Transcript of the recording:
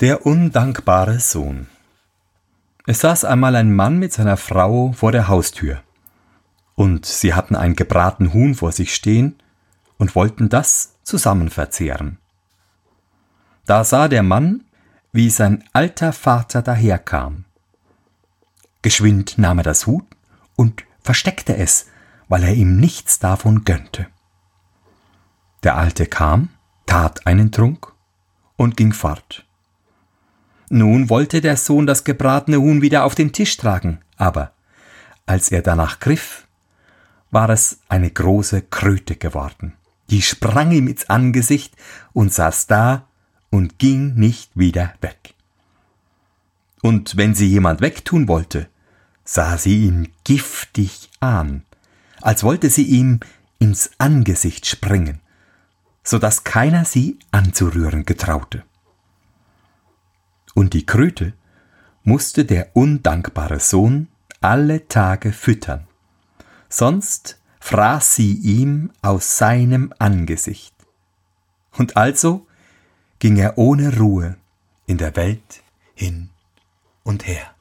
Der undankbare Sohn. Es saß einmal ein Mann mit seiner Frau vor der Haustür. Und sie hatten ein gebraten Huhn vor sich stehen und wollten das zusammen verzehren. Da sah der Mann, wie sein alter Vater daherkam. Geschwind nahm er das Huhn und versteckte es, weil er ihm nichts davon gönnte. Der Alte kam, tat einen Trunk und ging fort. Nun wollte der Sohn das gebratene Huhn wieder auf den Tisch tragen, aber als er danach griff, war es eine große Kröte geworden. Die sprang ihm ins Angesicht und saß da und ging nicht wieder weg. Und wenn sie jemand wegtun wollte, sah sie ihn giftig an, als wollte sie ihm ins Angesicht springen, so dass keiner sie anzurühren getraute und die Kröte musste der undankbare Sohn alle Tage füttern, sonst fraß sie ihm aus seinem Angesicht. Und also ging er ohne Ruhe in der Welt hin und her.